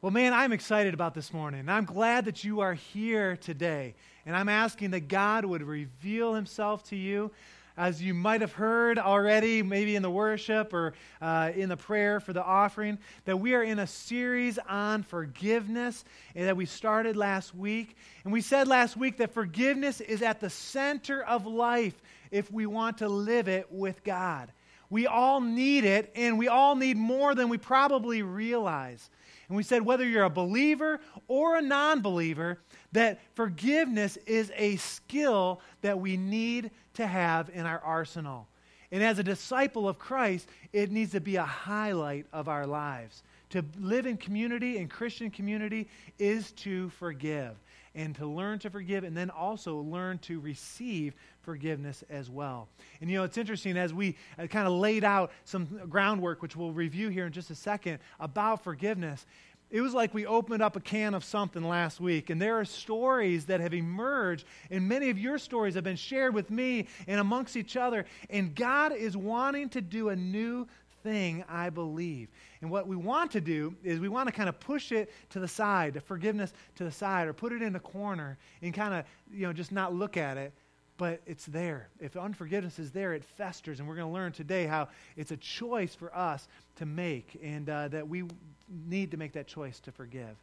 Well, man, I'm excited about this morning. And I'm glad that you are here today. And I'm asking that God would reveal himself to you. As you might have heard already, maybe in the worship or uh, in the prayer for the offering, that we are in a series on forgiveness and that we started last week. And we said last week that forgiveness is at the center of life if we want to live it with God. We all need it, and we all need more than we probably realize. And we said whether you're a believer or a non believer, that forgiveness is a skill that we need to have in our arsenal. And as a disciple of Christ, it needs to be a highlight of our lives. To live in community, in Christian community, is to forgive and to learn to forgive and then also learn to receive forgiveness as well. And you know, it's interesting as we uh, kind of laid out some groundwork, which we'll review here in just a second, about forgiveness. It was like we opened up a can of something last week, and there are stories that have emerged, and many of your stories have been shared with me and amongst each other. And God is wanting to do a new thing, I believe. And what we want to do is we want to kind of push it to the side, the forgiveness to the side, or put it in a corner and kind of, you know, just not look at it but it's there. If unforgiveness is there, it festers. And we're going to learn today how it's a choice for us to make and uh, that we need to make that choice to forgive.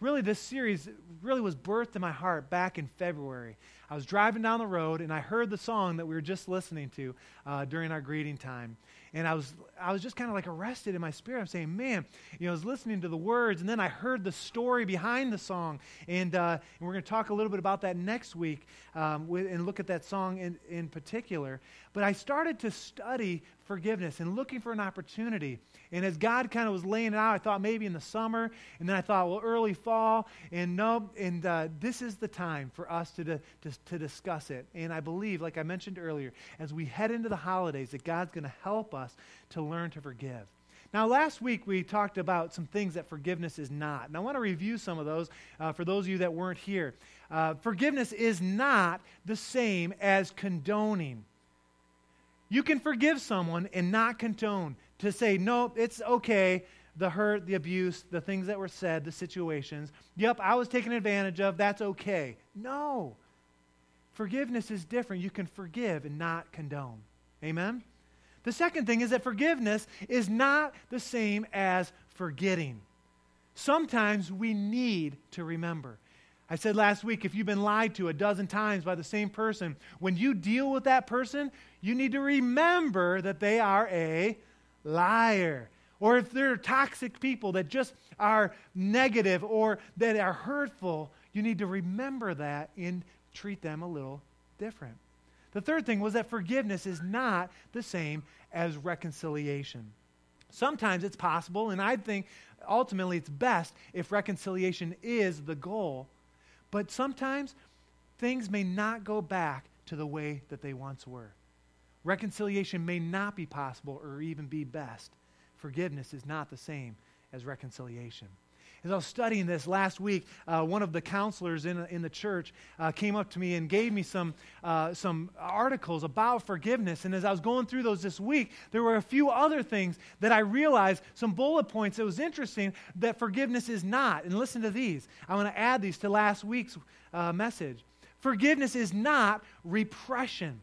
Really, this series really was birthed in my heart back in February. I was driving down the road and I heard the song that we were just listening to uh, during our greeting time and I was, I was just kind of like arrested in my spirit. I'm saying, man, you know, I was listening to the words, and then I heard the story behind the song. And, uh, and we're going to talk a little bit about that next week um, with, and look at that song in, in particular. But I started to study forgiveness and looking for an opportunity. And as God kind of was laying it out, I thought maybe in the summer, and then I thought, well, early fall, and no, and uh, this is the time for us to, to, to discuss it. And I believe, like I mentioned earlier, as we head into the holidays, that God's going to help us to learn to forgive. Now, last week we talked about some things that forgiveness is not. And I want to review some of those uh, for those of you that weren't here. Uh, forgiveness is not the same as condoning. You can forgive someone and not condone. To say, no, it's okay, the hurt, the abuse, the things that were said, the situations. Yep, I was taken advantage of, that's okay. No. Forgiveness is different. You can forgive and not condone. Amen? The second thing is that forgiveness is not the same as forgetting. Sometimes we need to remember. I said last week if you've been lied to a dozen times by the same person, when you deal with that person, you need to remember that they are a liar. Or if they're toxic people that just are negative or that are hurtful, you need to remember that and treat them a little different. The third thing was that forgiveness is not the same as reconciliation. Sometimes it's possible, and I think ultimately it's best if reconciliation is the goal. But sometimes things may not go back to the way that they once were. Reconciliation may not be possible or even be best. Forgiveness is not the same as reconciliation. As I was studying this last week, uh, one of the counselors in, in the church uh, came up to me and gave me some, uh, some articles about forgiveness. And as I was going through those this week, there were a few other things that I realized, some bullet points that was interesting that forgiveness is not. And listen to these. I want to add these to last week's uh, message. Forgiveness is not repression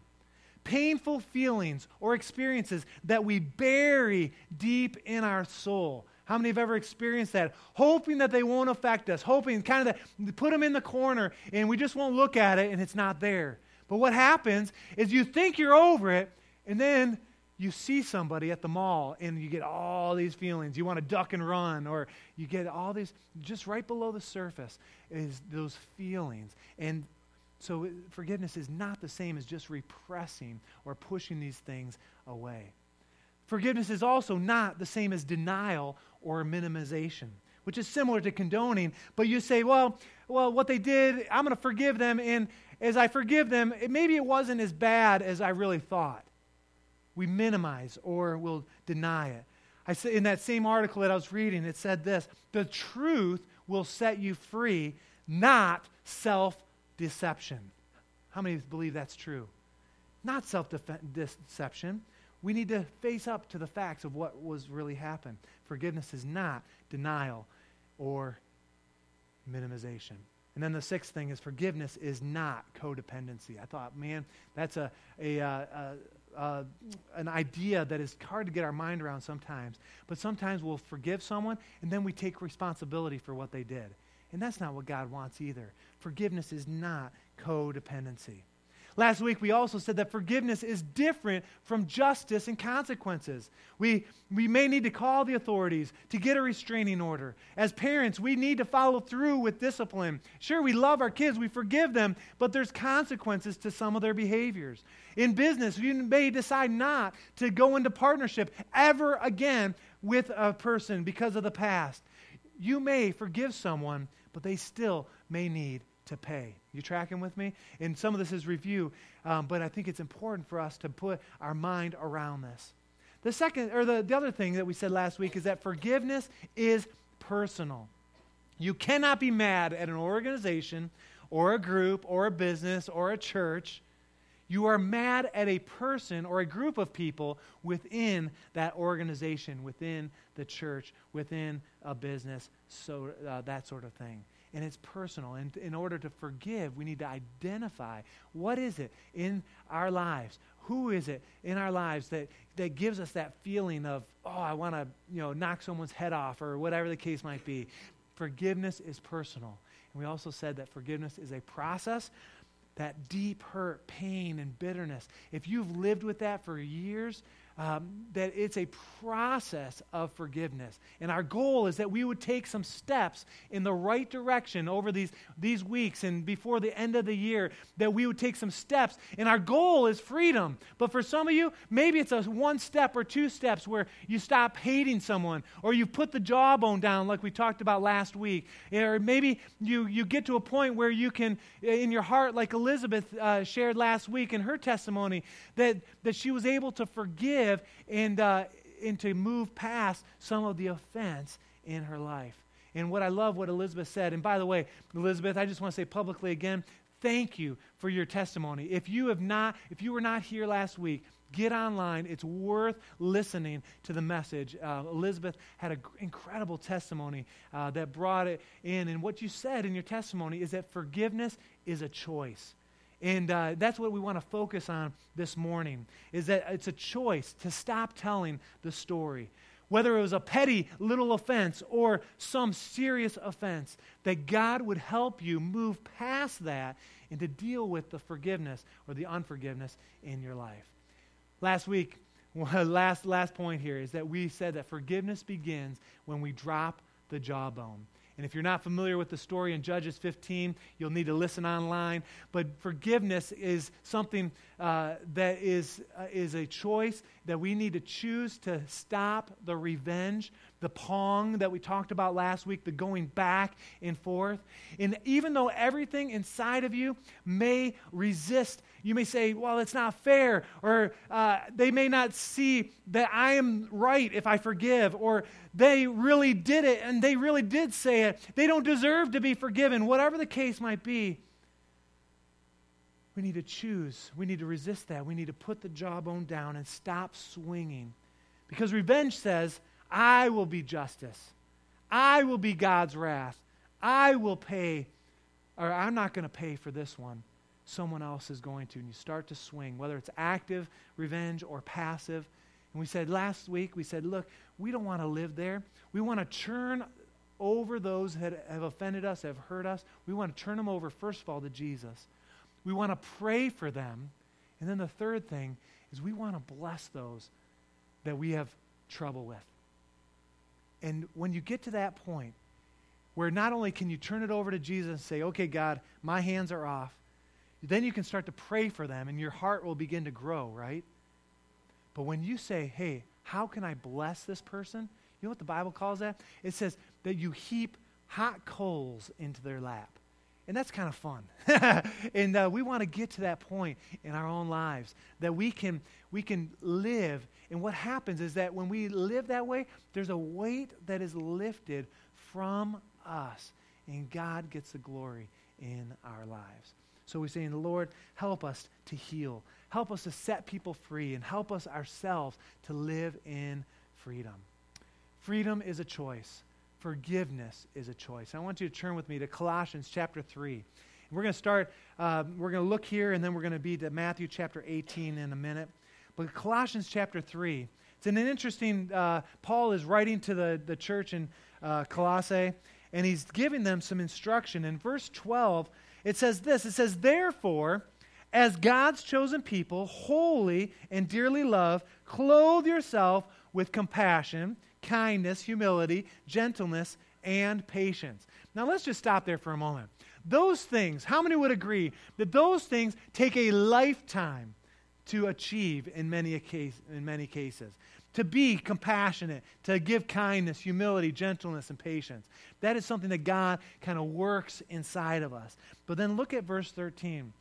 painful feelings or experiences that we bury deep in our soul. How many have ever experienced that? Hoping that they won't affect us, hoping kind of that put them in the corner and we just won't look at it and it's not there. But what happens is you think you're over it and then you see somebody at the mall and you get all these feelings. You want to duck and run, or you get all these, just right below the surface is those feelings. And so forgiveness is not the same as just repressing or pushing these things away. Forgiveness is also not the same as denial or minimization, which is similar to condoning. But you say, well, well, what they did, I'm going to forgive them, and as I forgive them, it, maybe it wasn't as bad as I really thought. We minimize or we'll deny it. I say in that same article that I was reading, it said this: the truth will set you free, not self-deception. How many believe that's true? Not self-deception. We need to face up to the facts of what was really happened. Forgiveness is not denial or minimization. And then the sixth thing is forgiveness is not codependency. I thought, man, that's a, a, a, uh, a, uh, an idea that is hard to get our mind around sometimes. But sometimes we'll forgive someone and then we take responsibility for what they did. And that's not what God wants either. Forgiveness is not codependency. Last week, we also said that forgiveness is different from justice and consequences. We, we may need to call the authorities to get a restraining order. As parents, we need to follow through with discipline. Sure, we love our kids, we forgive them, but there's consequences to some of their behaviors. In business, you may decide not to go into partnership ever again with a person because of the past. You may forgive someone, but they still may need to pay. You tracking with me? And some of this is review, um, but I think it's important for us to put our mind around this. The second, or the, the other thing that we said last week is that forgiveness is personal. You cannot be mad at an organization or a group or a business or a church. You are mad at a person or a group of people within that organization, within the church, within a business, so uh, that sort of thing and it's personal. And in order to forgive, we need to identify what is it in our lives? Who is it in our lives that, that gives us that feeling of, oh, I want to you know, knock someone's head off or whatever the case might be? Forgiveness is personal. And we also said that forgiveness is a process that deep hurt, pain, and bitterness. If you've lived with that for years, um, that it's a process of forgiveness. And our goal is that we would take some steps in the right direction over these, these weeks and before the end of the year, that we would take some steps. And our goal is freedom. But for some of you, maybe it's a one step or two steps where you stop hating someone or you put the jawbone down, like we talked about last week. Or maybe you, you get to a point where you can, in your heart, like Elizabeth uh, shared last week in her testimony, that, that she was able to forgive forgive and, uh, and to move past some of the offense in her life. And what I love what Elizabeth said, and by the way, Elizabeth, I just want to say publicly again, thank you for your testimony. If you have not, if you were not here last week, get online. It's worth listening to the message. Uh, Elizabeth had an incredible testimony uh, that brought it in. And what you said in your testimony is that forgiveness is a choice. And uh, that's what we want to focus on this morning, is that it's a choice to stop telling the story. Whether it was a petty little offense or some serious offense, that God would help you move past that and to deal with the forgiveness or the unforgiveness in your life. Last week, last, last point here is that we said that forgiveness begins when we drop the jawbone. And if you're not familiar with the story in Judges 15, you'll need to listen online. But forgiveness is something uh, that is, uh, is a choice that we need to choose to stop the revenge, the pong that we talked about last week, the going back and forth. And even though everything inside of you may resist, you may say, well, it's not fair, or uh, they may not see that I am right if I forgive, or they really did it and they really did say it. They don't deserve to be forgiven, whatever the case might be. We need to choose. We need to resist that. We need to put the jawbone down and stop swinging. Because revenge says, I will be justice. I will be God's wrath. I will pay, or I'm not going to pay for this one. Someone else is going to. And you start to swing, whether it's active revenge or passive. And we said last week, we said, look, we don't want to live there. We want to turn over those that have offended us, have hurt us. We want to turn them over, first of all, to Jesus. We want to pray for them. And then the third thing is we want to bless those that we have trouble with. And when you get to that point, where not only can you turn it over to Jesus and say, okay, God, my hands are off, then you can start to pray for them and your heart will begin to grow, right? But when you say, hey, how can I bless this person? You know what the Bible calls that? It says that you heap hot coals into their lap. And that's kind of fun. and uh, we want to get to that point in our own lives that we can, we can live. And what happens is that when we live that way, there's a weight that is lifted from us. And God gets the glory in our lives. So we're saying, Lord, help us to heal. Help us to set people free and help us ourselves to live in freedom. Freedom is a choice. Forgiveness is a choice. I want you to turn with me to Colossians chapter 3. We're going to start, uh, we're going to look here, and then we're going to be to Matthew chapter 18 in a minute. But Colossians chapter 3, it's an interesting, uh, Paul is writing to the, the church in uh, Colossae, and he's giving them some instruction. In verse 12, it says this It says, Therefore, as God's chosen people, holy and dearly loved, clothe yourself with compassion, kindness, humility, gentleness, and patience. Now let's just stop there for a moment. Those things, how many would agree that those things take a lifetime to achieve in many, case, in many cases? To be compassionate, to give kindness, humility, gentleness, and patience. That is something that God kind of works inside of us. But then look at verse 13.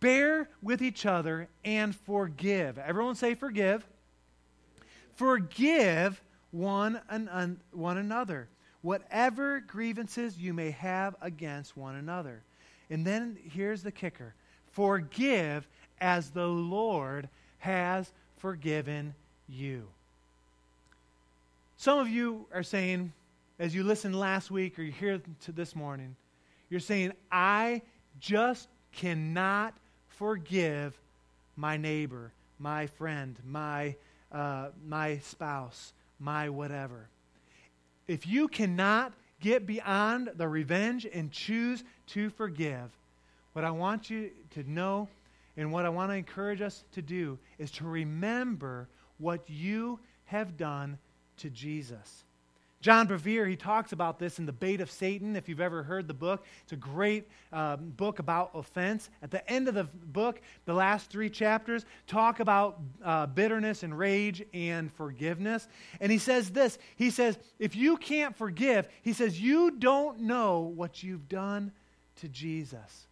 Bear with each other and forgive. Everyone say forgive. Forgive one, an, one another, whatever grievances you may have against one another. And then here's the kicker forgive as the Lord has forgiven you. Some of you are saying, as you listened last week or you hear to this morning, you're saying, I just cannot forgive my neighbor, my friend, my, uh, my spouse, my whatever. If you cannot get beyond the revenge and choose to forgive, what I want you to know and what I want to encourage us to do is to remember what you have done to Jesus. John Bevere, he talks about this in The Bait of Satan, if you've ever heard the book. It's a great um, book about offense. At the end of the book, the last three chapters talk about uh, bitterness and rage and forgiveness. And he says this He says, if you can't forgive, he says, you don't know what you've done to Jesus.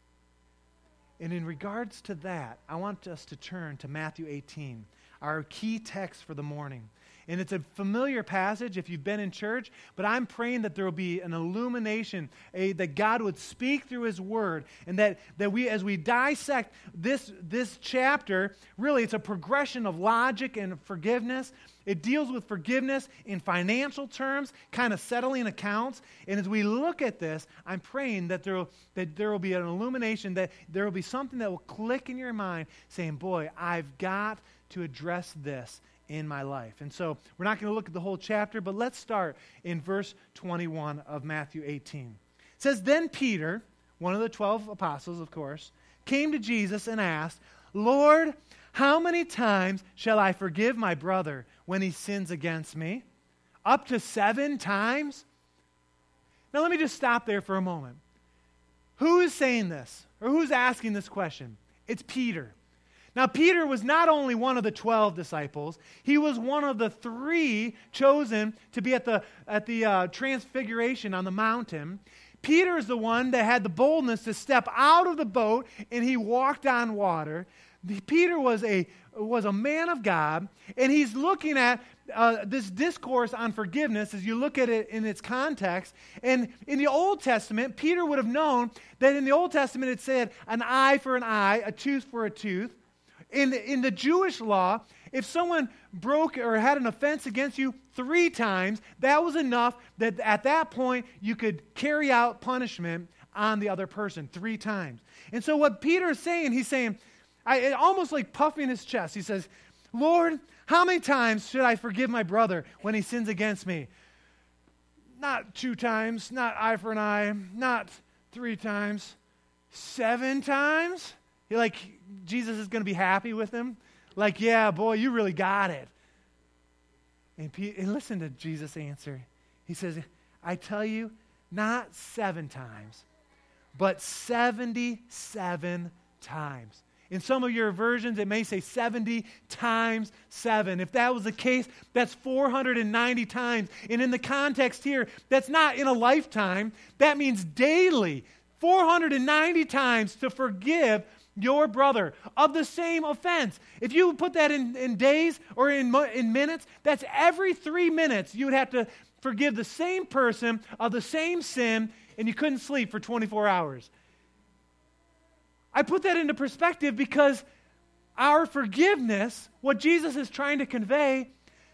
And in regards to that, I want us to turn to Matthew 18, our key text for the morning. And it's a familiar passage if you've been in church, but I'm praying that there will be an illumination, a, that God would speak through His Word, and that, that we, as we dissect this, this chapter, really it's a progression of logic and forgiveness. It deals with forgiveness in financial terms, kind of settling accounts. And as we look at this, I'm praying that there will, that there will be an illumination, that there will be something that will click in your mind saying, Boy, I've got to address this in my life. And so we're not going to look at the whole chapter, but let's start in verse 21 of Matthew 18. It says, Then Peter, one of the 12 apostles, of course, came to Jesus and asked, Lord, how many times shall I forgive my brother when he sins against me? Up to seven times? Now, let me just stop there for a moment. Who is saying this? Or who's asking this question? It's Peter. Now, Peter was not only one of the 12 disciples, he was one of the three chosen to be at the, at the uh, transfiguration on the mountain. Peter is the one that had the boldness to step out of the boat and he walked on water. Peter was a, was a man of God, and he's looking at uh, this discourse on forgiveness as you look at it in its context. And in the Old Testament, Peter would have known that in the Old Testament it said an eye for an eye, a tooth for a tooth. In in the Jewish law, if someone broke or had an offense against you three times, that was enough that at that point you could carry out punishment on the other person three times. And so, what Peter is saying, he's saying, I, almost like puffing his chest, he says, Lord, how many times should I forgive my brother when he sins against me? Not two times, not eye for an eye, not three times, seven times? He like Jesus is going to be happy with him. Like, yeah, boy, you really got it. And, P- and listen to Jesus' answer. He says, I tell you, not seven times, but 77 times. In some of your versions, it may say 70 times 7. If that was the case, that's 490 times. And in the context here, that's not in a lifetime, that means daily. 490 times to forgive your brother of the same offense. If you put that in, in days or in, in minutes, that's every three minutes you would have to forgive the same person of the same sin, and you couldn't sleep for 24 hours. I put that into perspective because our forgiveness, what Jesus is trying to convey,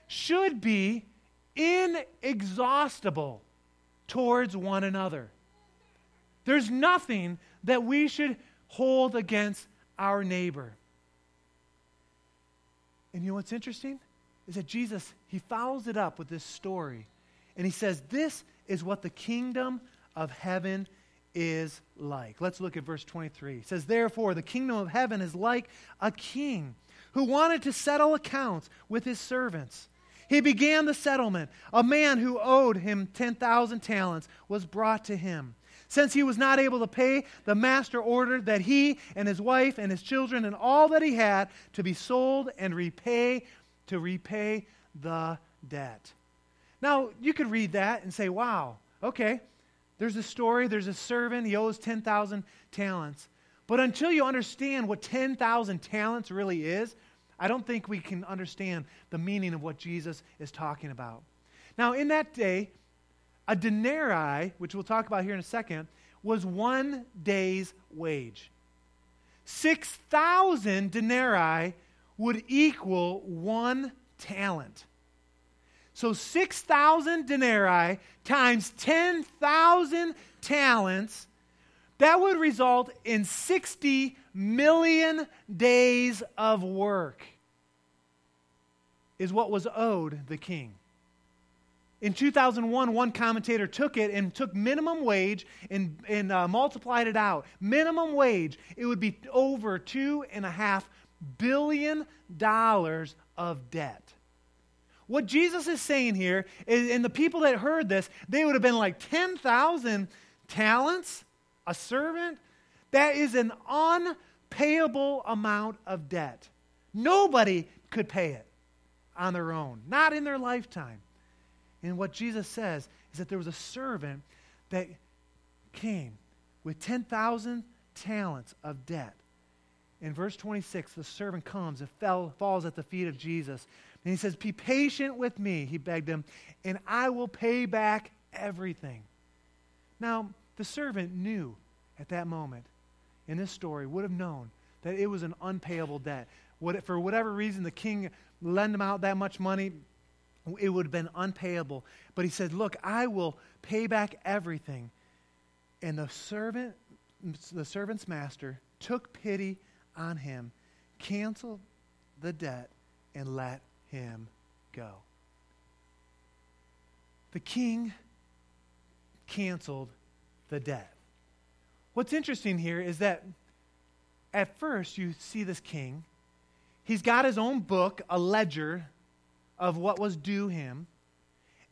should be inexhaustible. towards one another. There's nothing that we should hold against our neighbor. And you know what's interesting? Is that Jesus, he follows it up with this story. And he says, This is what the kingdom of heaven is like. Let's look at verse 23. It says, Therefore, the kingdom of heaven is like a king who wanted to settle accounts with his servants. He began the settlement. A man who owed him 10,000 talents was brought to him. Since he was not able to pay, the master ordered that he and his wife and his children and all that he had to be sold and repay to repay the debt. Now, you could read that and say, wow, okay, there's a story, there's a servant, he owes 10,000 talents. But until you understand what 10,000 talents really is, I don't think we can understand the meaning of what Jesus is talking about. Now, in that day, a denarii, which we'll talk about here in a second, was one day's wage. 6,000 denarii would equal one talent. So 6,000 denarii times 10,000 talents, that would result in 60 million days of work, is what was owed the king. In 2001, one commentator took it and took minimum wage and, and uh, multiplied it out. Minimum wage, it would be over two and a half billion dollars of debt. What Jesus is saying here, is, and the people that heard this, they would have been like 10,000 talents, a servant. That is an unpayable amount of debt. Nobody could pay it on their own, not in their lifetime. And what Jesus says is that there was a servant that came with 10,000 talents of debt. In verse 26, the servant comes and fell, falls at the feet of Jesus. And he says, Be patient with me, he begged him, and I will pay back everything. Now, the servant knew at that moment in this story, would have known that it was an unpayable debt. What, for whatever reason, the king lent him out that much money it would have been unpayable. But he said, Look, I will pay back everything. And the servant, the servant's master, took pity on him, canceled the debt, and let him go. The king canceled the debt. What's interesting here is that at first you see this king. He's got his own book, a ledger of what was due him,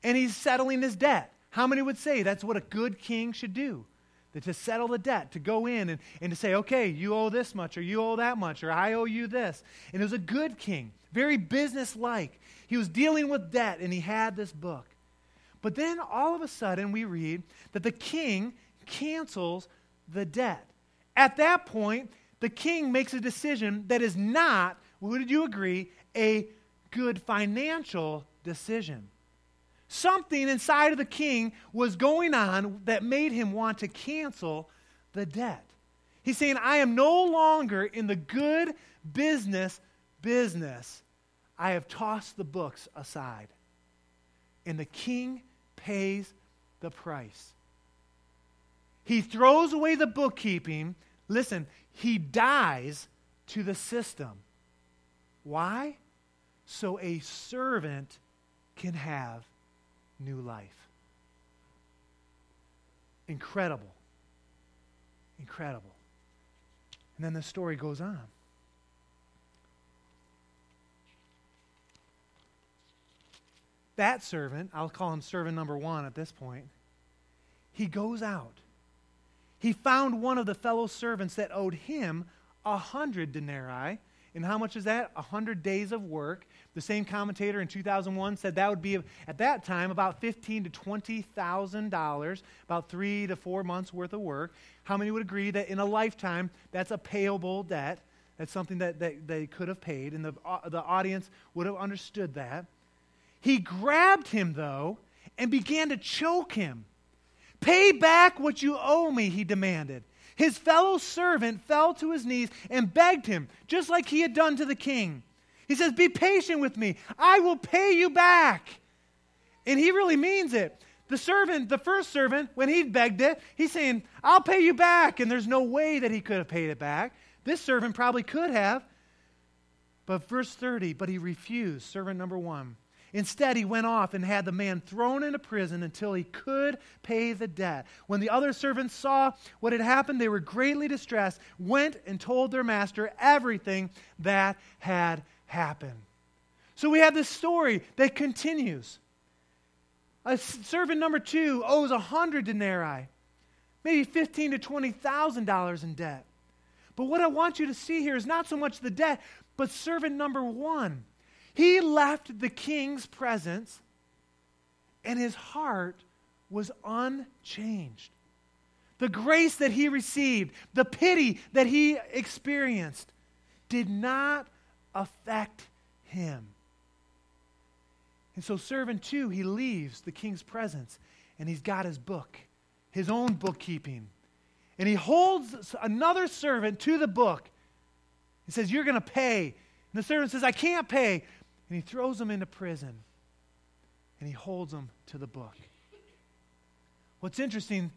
and he's settling his debt. How many would say that's what a good king should do? That to settle the debt, to go in and, and to say, okay, you owe this much, or you owe that much, or I owe you this. And it was a good king, very business-like. He was dealing with debt, and he had this book. But then all of a sudden, we read that the king cancels the debt. At that point, the king makes a decision that is not, would you agree, a good financial decision. Something inside of the king was going on that made him want to cancel the debt. He's saying, I am no longer in the good business business. I have tossed the books aside. And the king pays the price. He throws away the bookkeeping. Listen, he dies to the system. Why? So a servant can have new life. Incredible. Incredible. And then the story goes on. That servant, I'll call him servant number one at this point, he goes out. He found one of the fellow servants that owed him a hundred denarii and how much is that? A 100 days of work. The same commentator in 2001 said that would be, at that time, about fifteen to $20,000, about three to four months worth of work. How many would agree that in a lifetime, that's a payable debt? That's something that, that they could have paid, and the, uh, the audience would have understood that. He grabbed him, though, and began to choke him. Pay back what you owe me, he demanded. His fellow servant fell to his knees and begged him, just like he had done to the king. He says, Be patient with me. I will pay you back. And he really means it. The servant, the first servant, when he begged it, he's saying, I'll pay you back. And there's no way that he could have paid it back. This servant probably could have. But verse 30, but he refused, servant number one. Instead, he went off and had the man thrown into prison until he could pay the debt. When the other servants saw what had happened, they were greatly distressed, went and told their master everything that had happened. So we have this story that continues. A servant number two owes a hundred denarii, maybe fifteen to twenty thousand dollars in debt. But what I want you to see here is not so much the debt, but servant number one he left the king's presence, and his heart was unchanged. The grace that he received, the pity that he experienced, did not affect him. And so, servant two, he leaves the king's presence and he's got his book, his own bookkeeping. And he holds another servant to the book. He says, You're going to pay. And the servant says, I can't pay. And he throws him into prison and he holds him to the book. What's interesting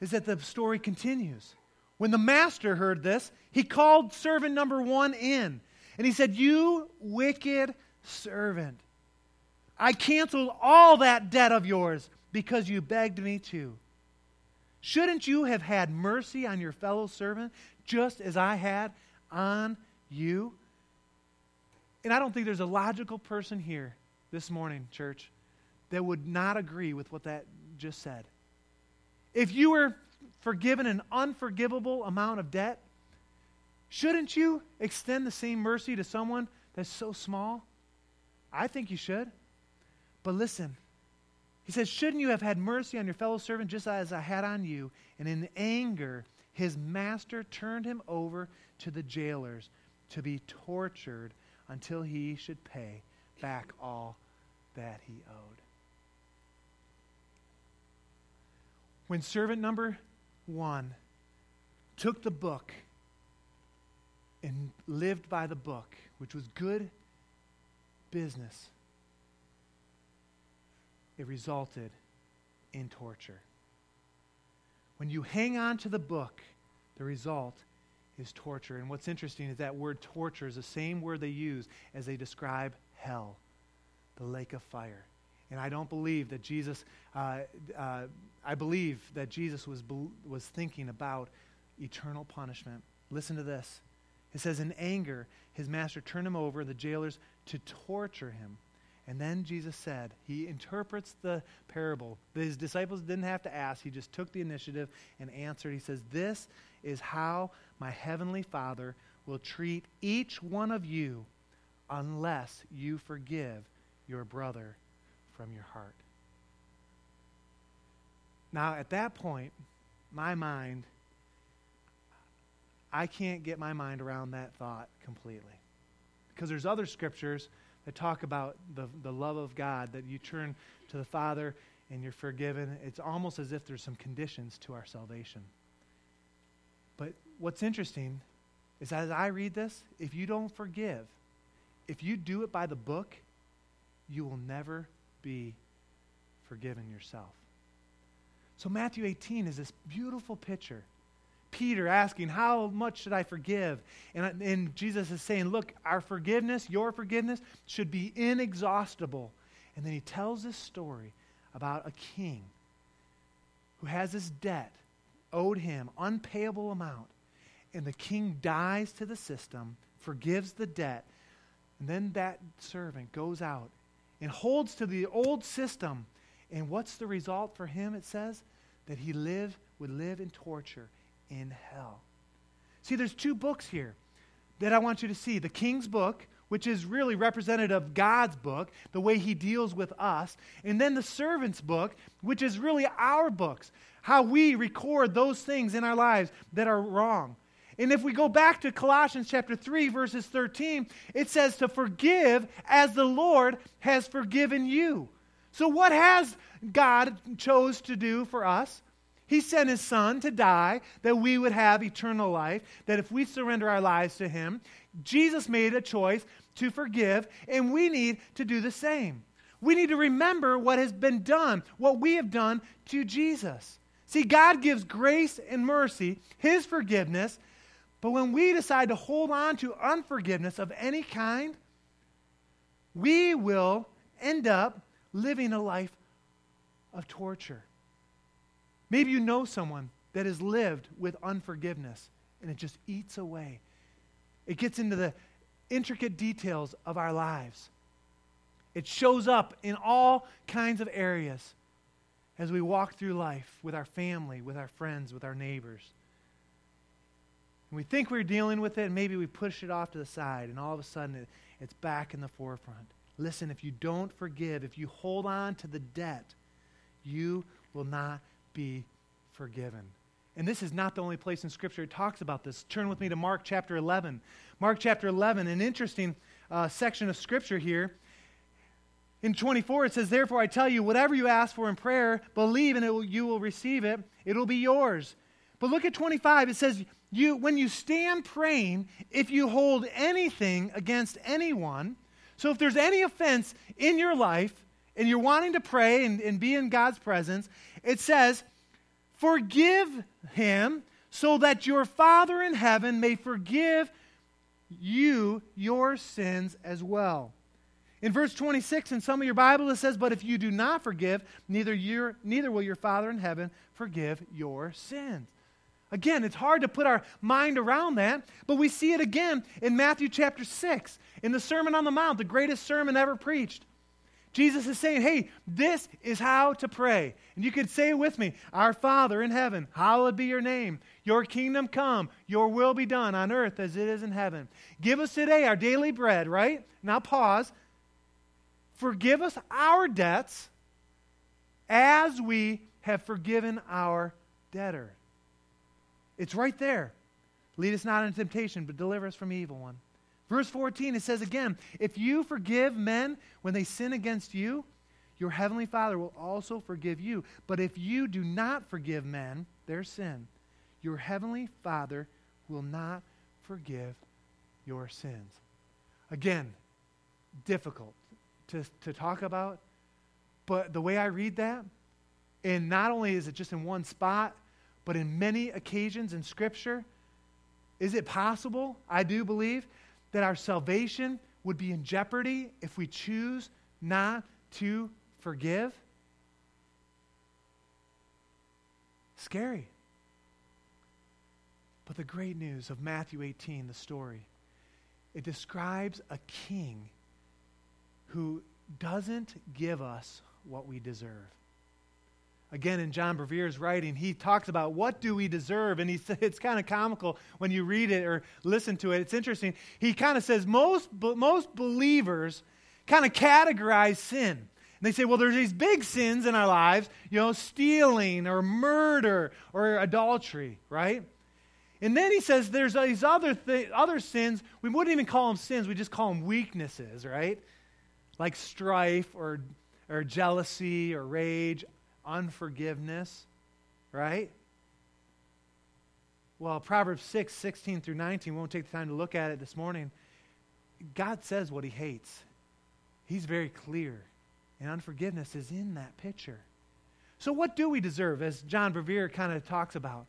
is that the story continues. When the master heard this, he called servant number one in and he said, You wicked servant, I canceled all that debt of yours because you begged me to. Shouldn't you have had mercy on your fellow servant just as I had on you? And I don't think there's a logical person here this morning, church, that would not agree with what that just said. If you were forgiven an unforgivable amount of debt, shouldn't you extend the same mercy to someone that's so small? I think you should. But listen, he says, Shouldn't you have had mercy on your fellow servant just as I had on you? And in anger, his master turned him over to the jailers to be tortured until he should pay back all that he owed. When servant number one took the book and lived by the book, which was good business, it resulted in torture. When you hang on to the book, the result is torture. And what's interesting is that word torture is the same word they use as they describe hell, the lake of fire. And I don't believe that Jesus, uh, uh, I believe that Jesus was, was thinking about eternal punishment. Listen to this. It says, In anger, his master turned him over, the jailers, to torture him. And then Jesus said, He interprets the parable. His disciples didn't have to ask, He just took the initiative and answered. He says, This is how my heavenly Father will treat each one of you unless you forgive your brother from your heart. Now, at that point, my mind, I can't get my mind around that thought completely. Because there's other scriptures that talk about the, the love of God, that you turn to the Father and you're forgiven. It's almost as if there's some conditions to our salvation. But what's interesting is as I read this, if you don't forgive, if you do it by the book, you will never be forgiven yourself. So, Matthew 18 is this beautiful picture. Peter asking, How much should I forgive? And, and Jesus is saying, Look, our forgiveness, your forgiveness, should be inexhaustible. And then he tells this story about a king who has this debt owed him, unpayable amount. And the king dies to the system, forgives the debt, and then that servant goes out and holds to the old system. And what's the result for him? It says that he live, would live in torture in hell. See, there's two books here that I want you to see. The king's book, which is really representative of God's book, the way he deals with us, and then the servant's book, which is really our books, how we record those things in our lives that are wrong. And if we go back to Colossians chapter 3 verses 13, it says to forgive as the Lord has forgiven you. So what has God chose to do for us? He sent his son to die that we would have eternal life, that if we surrender our lives to him, Jesus made a choice to forgive, and we need to do the same. we need to remember what has been done, what we have done to Jesus. See, God gives grace and mercy, His forgiveness, but when we decide to hold on to unforgiveness of any kind, we will end up living a life of torture. Maybe you know someone that has lived with unforgiveness and it just eats away. It gets into the intricate details of our lives. It shows up in all kinds of areas as we walk through life with our family, with our friends, with our neighbors. And we think we're dealing with it, and maybe we push it off to the side, and all of a sudden it, it's back in the forefront. Listen, if you don't forgive, if you hold on to the debt, you will not be forgiven. And this is not the only place in Scripture it talks about this. Turn with me to Mark chapter 11. Mark chapter 11, an interesting uh, section of Scripture here. In 24, it says, Therefore I tell you, whatever you ask for in prayer, believe and will, you will receive it. It will be yours. But look at 25. It says, you, When you stand praying, if you hold anything against anyone, so if there's any offense in your life and you're wanting to pray and, and be in God's presence, it says, Forgive him so that your Father in heaven may forgive you your sins as well. In verse 26 in some of your Bible it says, But if you do not forgive, neither, your, neither will your Father in heaven forgive your sins. Again, it's hard to put our mind around that, but we see it again in Matthew chapter 6, in the Sermon on the Mount, the greatest sermon ever preached. Jesus is saying, hey, this is how to pray. And you could say it with me Our Father in heaven, hallowed be your name. Your kingdom come, your will be done on earth as it is in heaven. Give us today our daily bread, right? Now pause. Forgive us our debts as we have forgiven our debtor. It's right there. Lead us not into temptation, but deliver us from evil one. Verse 14, it says again, If you forgive men when they sin against you, your heavenly Father will also forgive you. But if you do not forgive men their sin, your heavenly Father will not forgive your sins. Again, difficult to, to talk about, but the way I read that, and not only is it just in one spot, but in many occasions in Scripture, is it possible, I do believe, that our salvation would be in jeopardy if we choose not to forgive? Scary. But the great news of Matthew 18, the story, it describes a king who doesn't give us what we deserve. Again, in John Bevere's writing, he talks about what do we deserve, and he, it's kind of comical when you read it or listen to it. It's interesting. He kind of says most, most believers kind of categorize sin. And they say, well, there's these big sins in our lives, you know, stealing or murder or adultery, right? And then he says there's these other, th- other sins, we wouldn't even call them sins, we just call them weaknesses, right? Like strife or, or jealousy or rage, unforgiveness, right? Well, Proverbs 6, 16 through 19, we won't take the time to look at it this morning. God says what he hates. He's very clear. And unforgiveness is in that picture. So, what do we deserve, as John Bevere kind of talks about?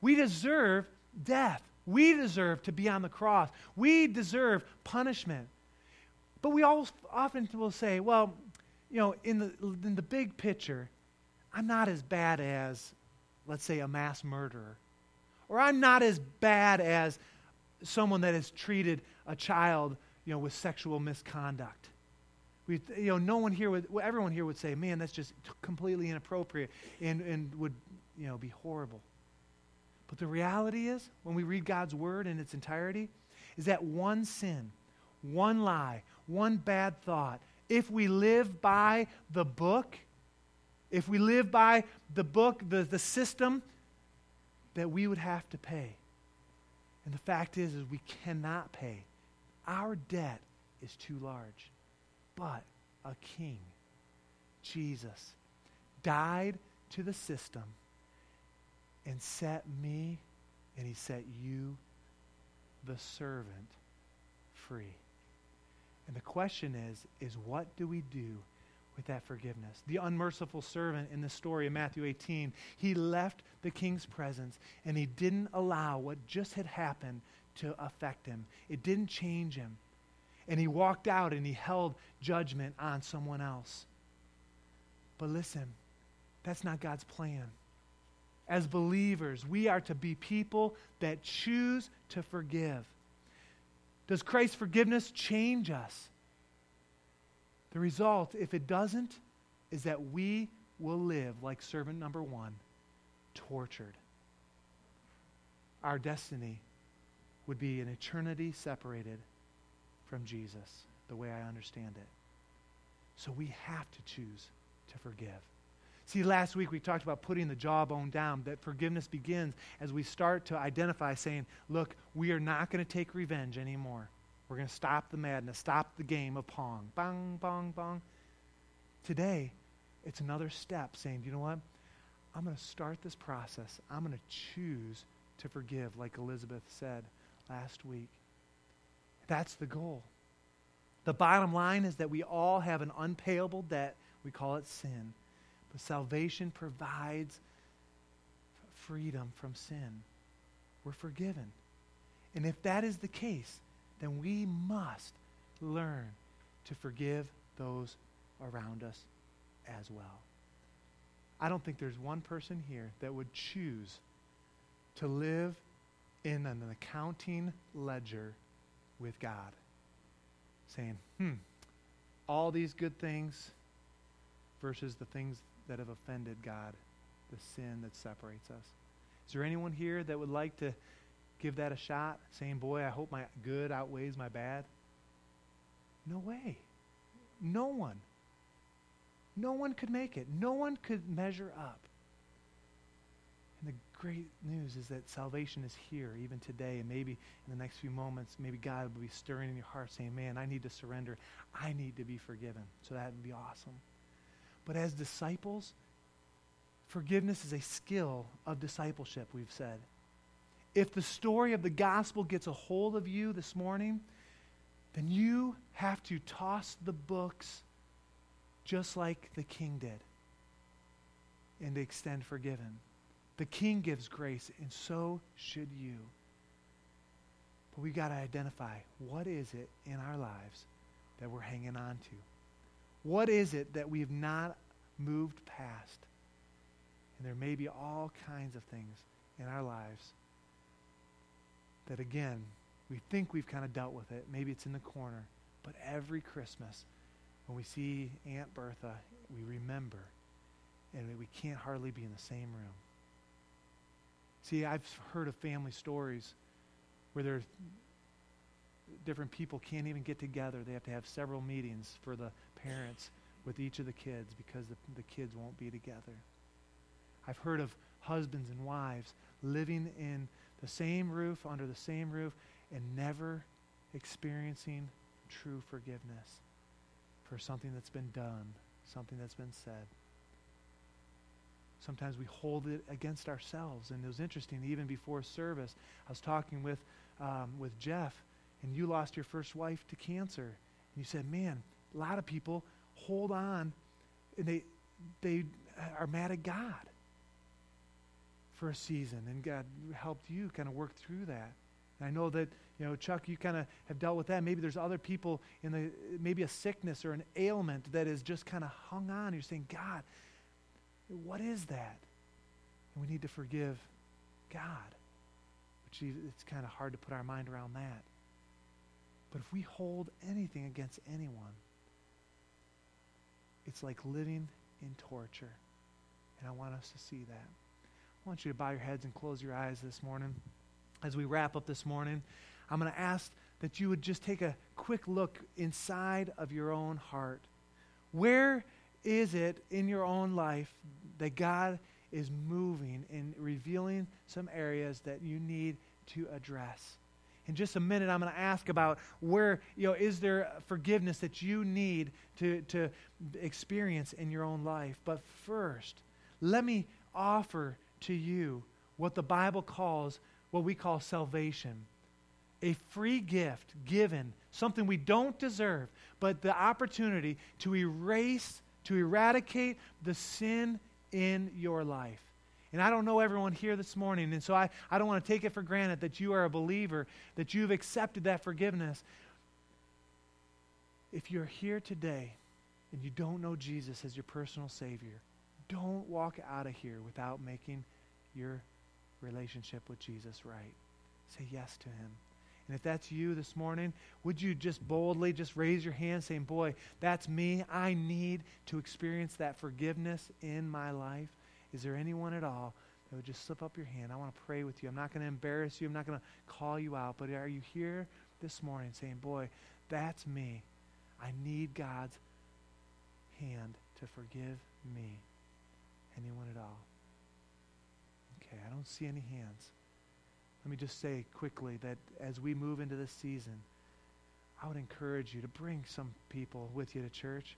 We deserve death. We deserve to be on the cross. We deserve punishment. But we all often will say, well, you know, in the, in the big picture, I'm not as bad as, let's say, a mass murderer. Or I'm not as bad as someone that has treated a child, you know, with sexual misconduct. We, you know, no one here would, everyone here would say, man, that's just completely inappropriate and, and would, you know, be horrible. But the reality is, when we read God's word in its entirety, is that one sin, one lie, one bad thought, if we live by the book, if we live by the book, the, the system, that we would have to pay. And the fact is, is we cannot pay. Our debt is too large. But a king, Jesus, died to the system and set me and he set you, the servant, free. And the question is, is what do we do with that forgiveness. The unmerciful servant in the story of Matthew 18, he left the king's presence and he didn't allow what just had happened to affect him. It didn't change him. And he walked out and he held judgment on someone else. But listen, that's not God's plan. As believers, we are to be people that choose to forgive. Does Christ's forgiveness change us? The result, if it doesn't, is that we will live like servant number one, tortured. Our destiny would be an eternity separated from Jesus, the way I understand it. So we have to choose to forgive. See, last week we talked about putting the jawbone down, that forgiveness begins as we start to identify saying, look, we are not going to take revenge anymore. We're going to stop the madness, stop the game of pong. Bong, bong, bong. Today, it's another step saying, you know what? I'm going to start this process. I'm going to choose to forgive, like Elizabeth said last week. That's the goal. The bottom line is that we all have an unpayable debt. We call it sin. But salvation provides freedom from sin. We're forgiven. And if that is the case, then we must learn to forgive those around us as well. I don't think there's one person here that would choose to live in an accounting ledger with God, saying, hmm, all these good things versus the things that have offended God, the sin that separates us. Is there anyone here that would like to give that a shot, saying, Boy, I hope my good outweighs my bad? No way. No one. No one could make it. No one could measure up. And the great news is that salvation is here even today. And maybe in the next few moments, maybe God will be stirring in your heart saying, Man, I need to surrender. I need to be forgiven. So that would be awesome. But as disciples, forgiveness is a skill of discipleship, we've said. If the story of the gospel gets a hold of you this morning, then you have to toss the books just like the king did and extend forgiven. The king gives grace, and so should you. But we've got to identify what is it in our lives that we're hanging on to? What is it that we've not moved past? And there may be all kinds of things in our lives that, again, we think we've kind of dealt with it. Maybe it's in the corner. But every Christmas, when we see Aunt Bertha, we remember, and we can't hardly be in the same room. See, I've heard of family stories where there different people can't even get together. They have to have several meetings for the parents with each of the kids because the, the kids won't be together. I've heard of husbands and wives living in the same roof, under the same roof, and never experiencing true forgiveness for something that's been done, something that's been said. Sometimes we hold it against ourselves. And it was interesting, even before service, I was talking with, um, with Jeff, and you lost your first wife to cancer. And you said, man, a lot of people hold on, and they, they are mad at God for a season, and God helped you kind of work through that. And I know that, you know, Chuck, you kind of have dealt with that. Maybe there's other people in the, maybe a sickness or an ailment that is just kind of hung on. You're saying, God, what is that? And we need to forgive God, which it's kind of hard to put our mind around that. But if we hold anything against anyone, it's like living in torture. And I want us to see that. I want you to bow your heads and close your eyes this morning. As we wrap up this morning, I'm going to ask that you would just take a quick look inside of your own heart. Where is it in your own life that God is moving and revealing some areas that you need to address? In just a minute, I'm going to ask about where, you know, is there forgiveness that you need to, to experience in your own life? But first, let me offer to you what the Bible calls what we call salvation a free gift given, something we don't deserve, but the opportunity to erase to eradicate the sin in your life. And I don't know everyone here this morning, and so I, I don't want to take it for granted that you are a believer, that you've accepted that forgiveness. If you're here today and you don't know Jesus as your personal Savior, don't walk out of here without making your relationship with Jesus right. Say yes to Him. And if that's you this morning, would you just boldly just raise your hand saying, Boy, that's me. I need to experience that forgiveness in my life. Is there anyone at all that would just slip up your hand? I want to pray with you. I'm not going to embarrass you. I'm not going to call you out. But are you here this morning saying, Boy, that's me. I need God's hand to forgive me. Anyone at all? Okay, I don't see any hands. Let me just say quickly that as we move into this season, I would encourage you to bring some people with you to church.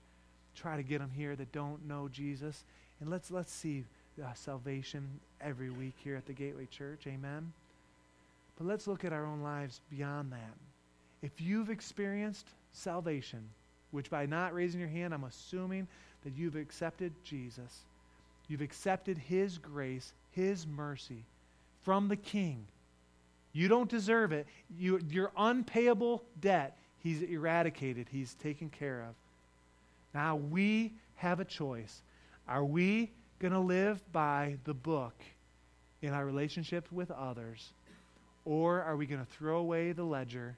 Try to get them here that don't know Jesus. And let's, let's see uh, salvation every week here at the Gateway Church. Amen. But let's look at our own lives beyond that. If you've experienced salvation, which by not raising your hand, I'm assuming that you've accepted Jesus, you've accepted His grace, His mercy from the King. You don't deserve it. You, your unpayable debt, He's eradicated, He's taken care of. Now we have a choice. Are we going to live by the book in our relationship with others? Or are we going to throw away the ledger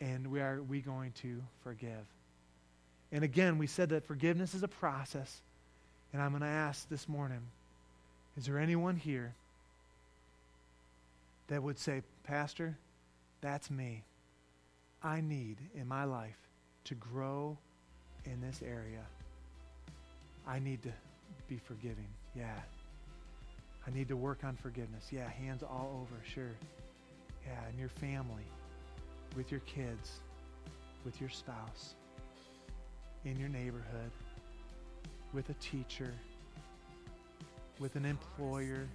and we are we going to forgive? And again, we said that forgiveness is a process. And I'm going to ask this morning is there anyone here that would say, Pastor, that's me. I need in my life to grow in this area. I need to be forgiving. Yeah. I need to work on forgiveness. Yeah, hands all over, sure. Yeah, in your family, with your kids, with your spouse, in your neighborhood, with a teacher, with an employer.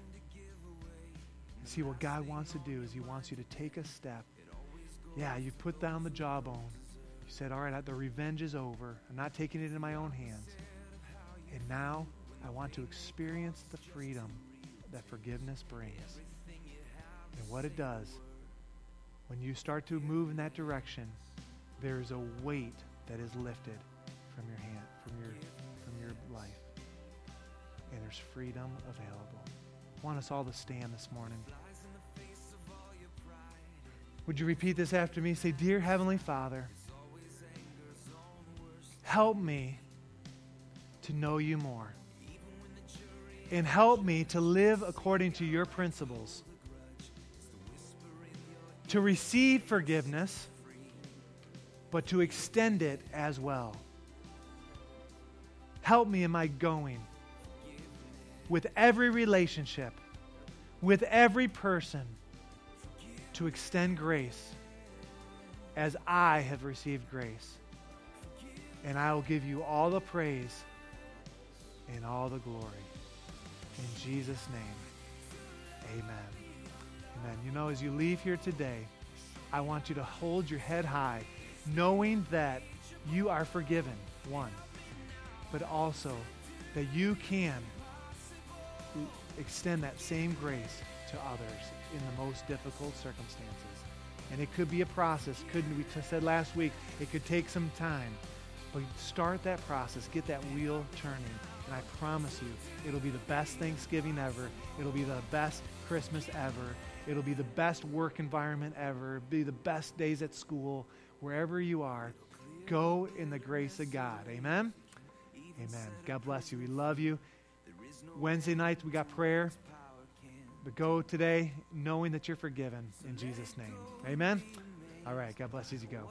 See, what God wants to do is He wants you to take a step. Yeah, you put down the jawbone. You said, All right, the revenge is over. I'm not taking it in my own hands. And now I want to experience the freedom that forgiveness brings. And what it does, when you start to move in that direction, there is a weight that is lifted from your hand, there's freedom available. I want us all to stand this morning. Would you repeat this after me? Say, Dear Heavenly Father, help me to know you more and help me to live according to your principles, to receive forgiveness, but to extend it as well. Help me in my going with every relationship, with every person, to extend grace as I have received grace. And I will give you all the praise and all the glory. In Jesus' name, amen. Amen. You know, as you leave here today, I want you to hold your head high, knowing that you are forgiven, one, but also that you can extend that same grace to others in the most difficult circumstances. And it could be a process. Couldn't we said last week, it could take some time. But start that process, get that wheel turning. And I promise you, it'll be the best Thanksgiving ever. It'll be the best Christmas ever. It'll be the best work environment ever. It'll be the best days at school. Wherever you are, go in the grace of God. Amen? Amen. God bless you. We love you. Wednesday nights, we got prayer. But go today knowing that you're forgiven in Jesus' name. Amen? All right. God bless you as you go.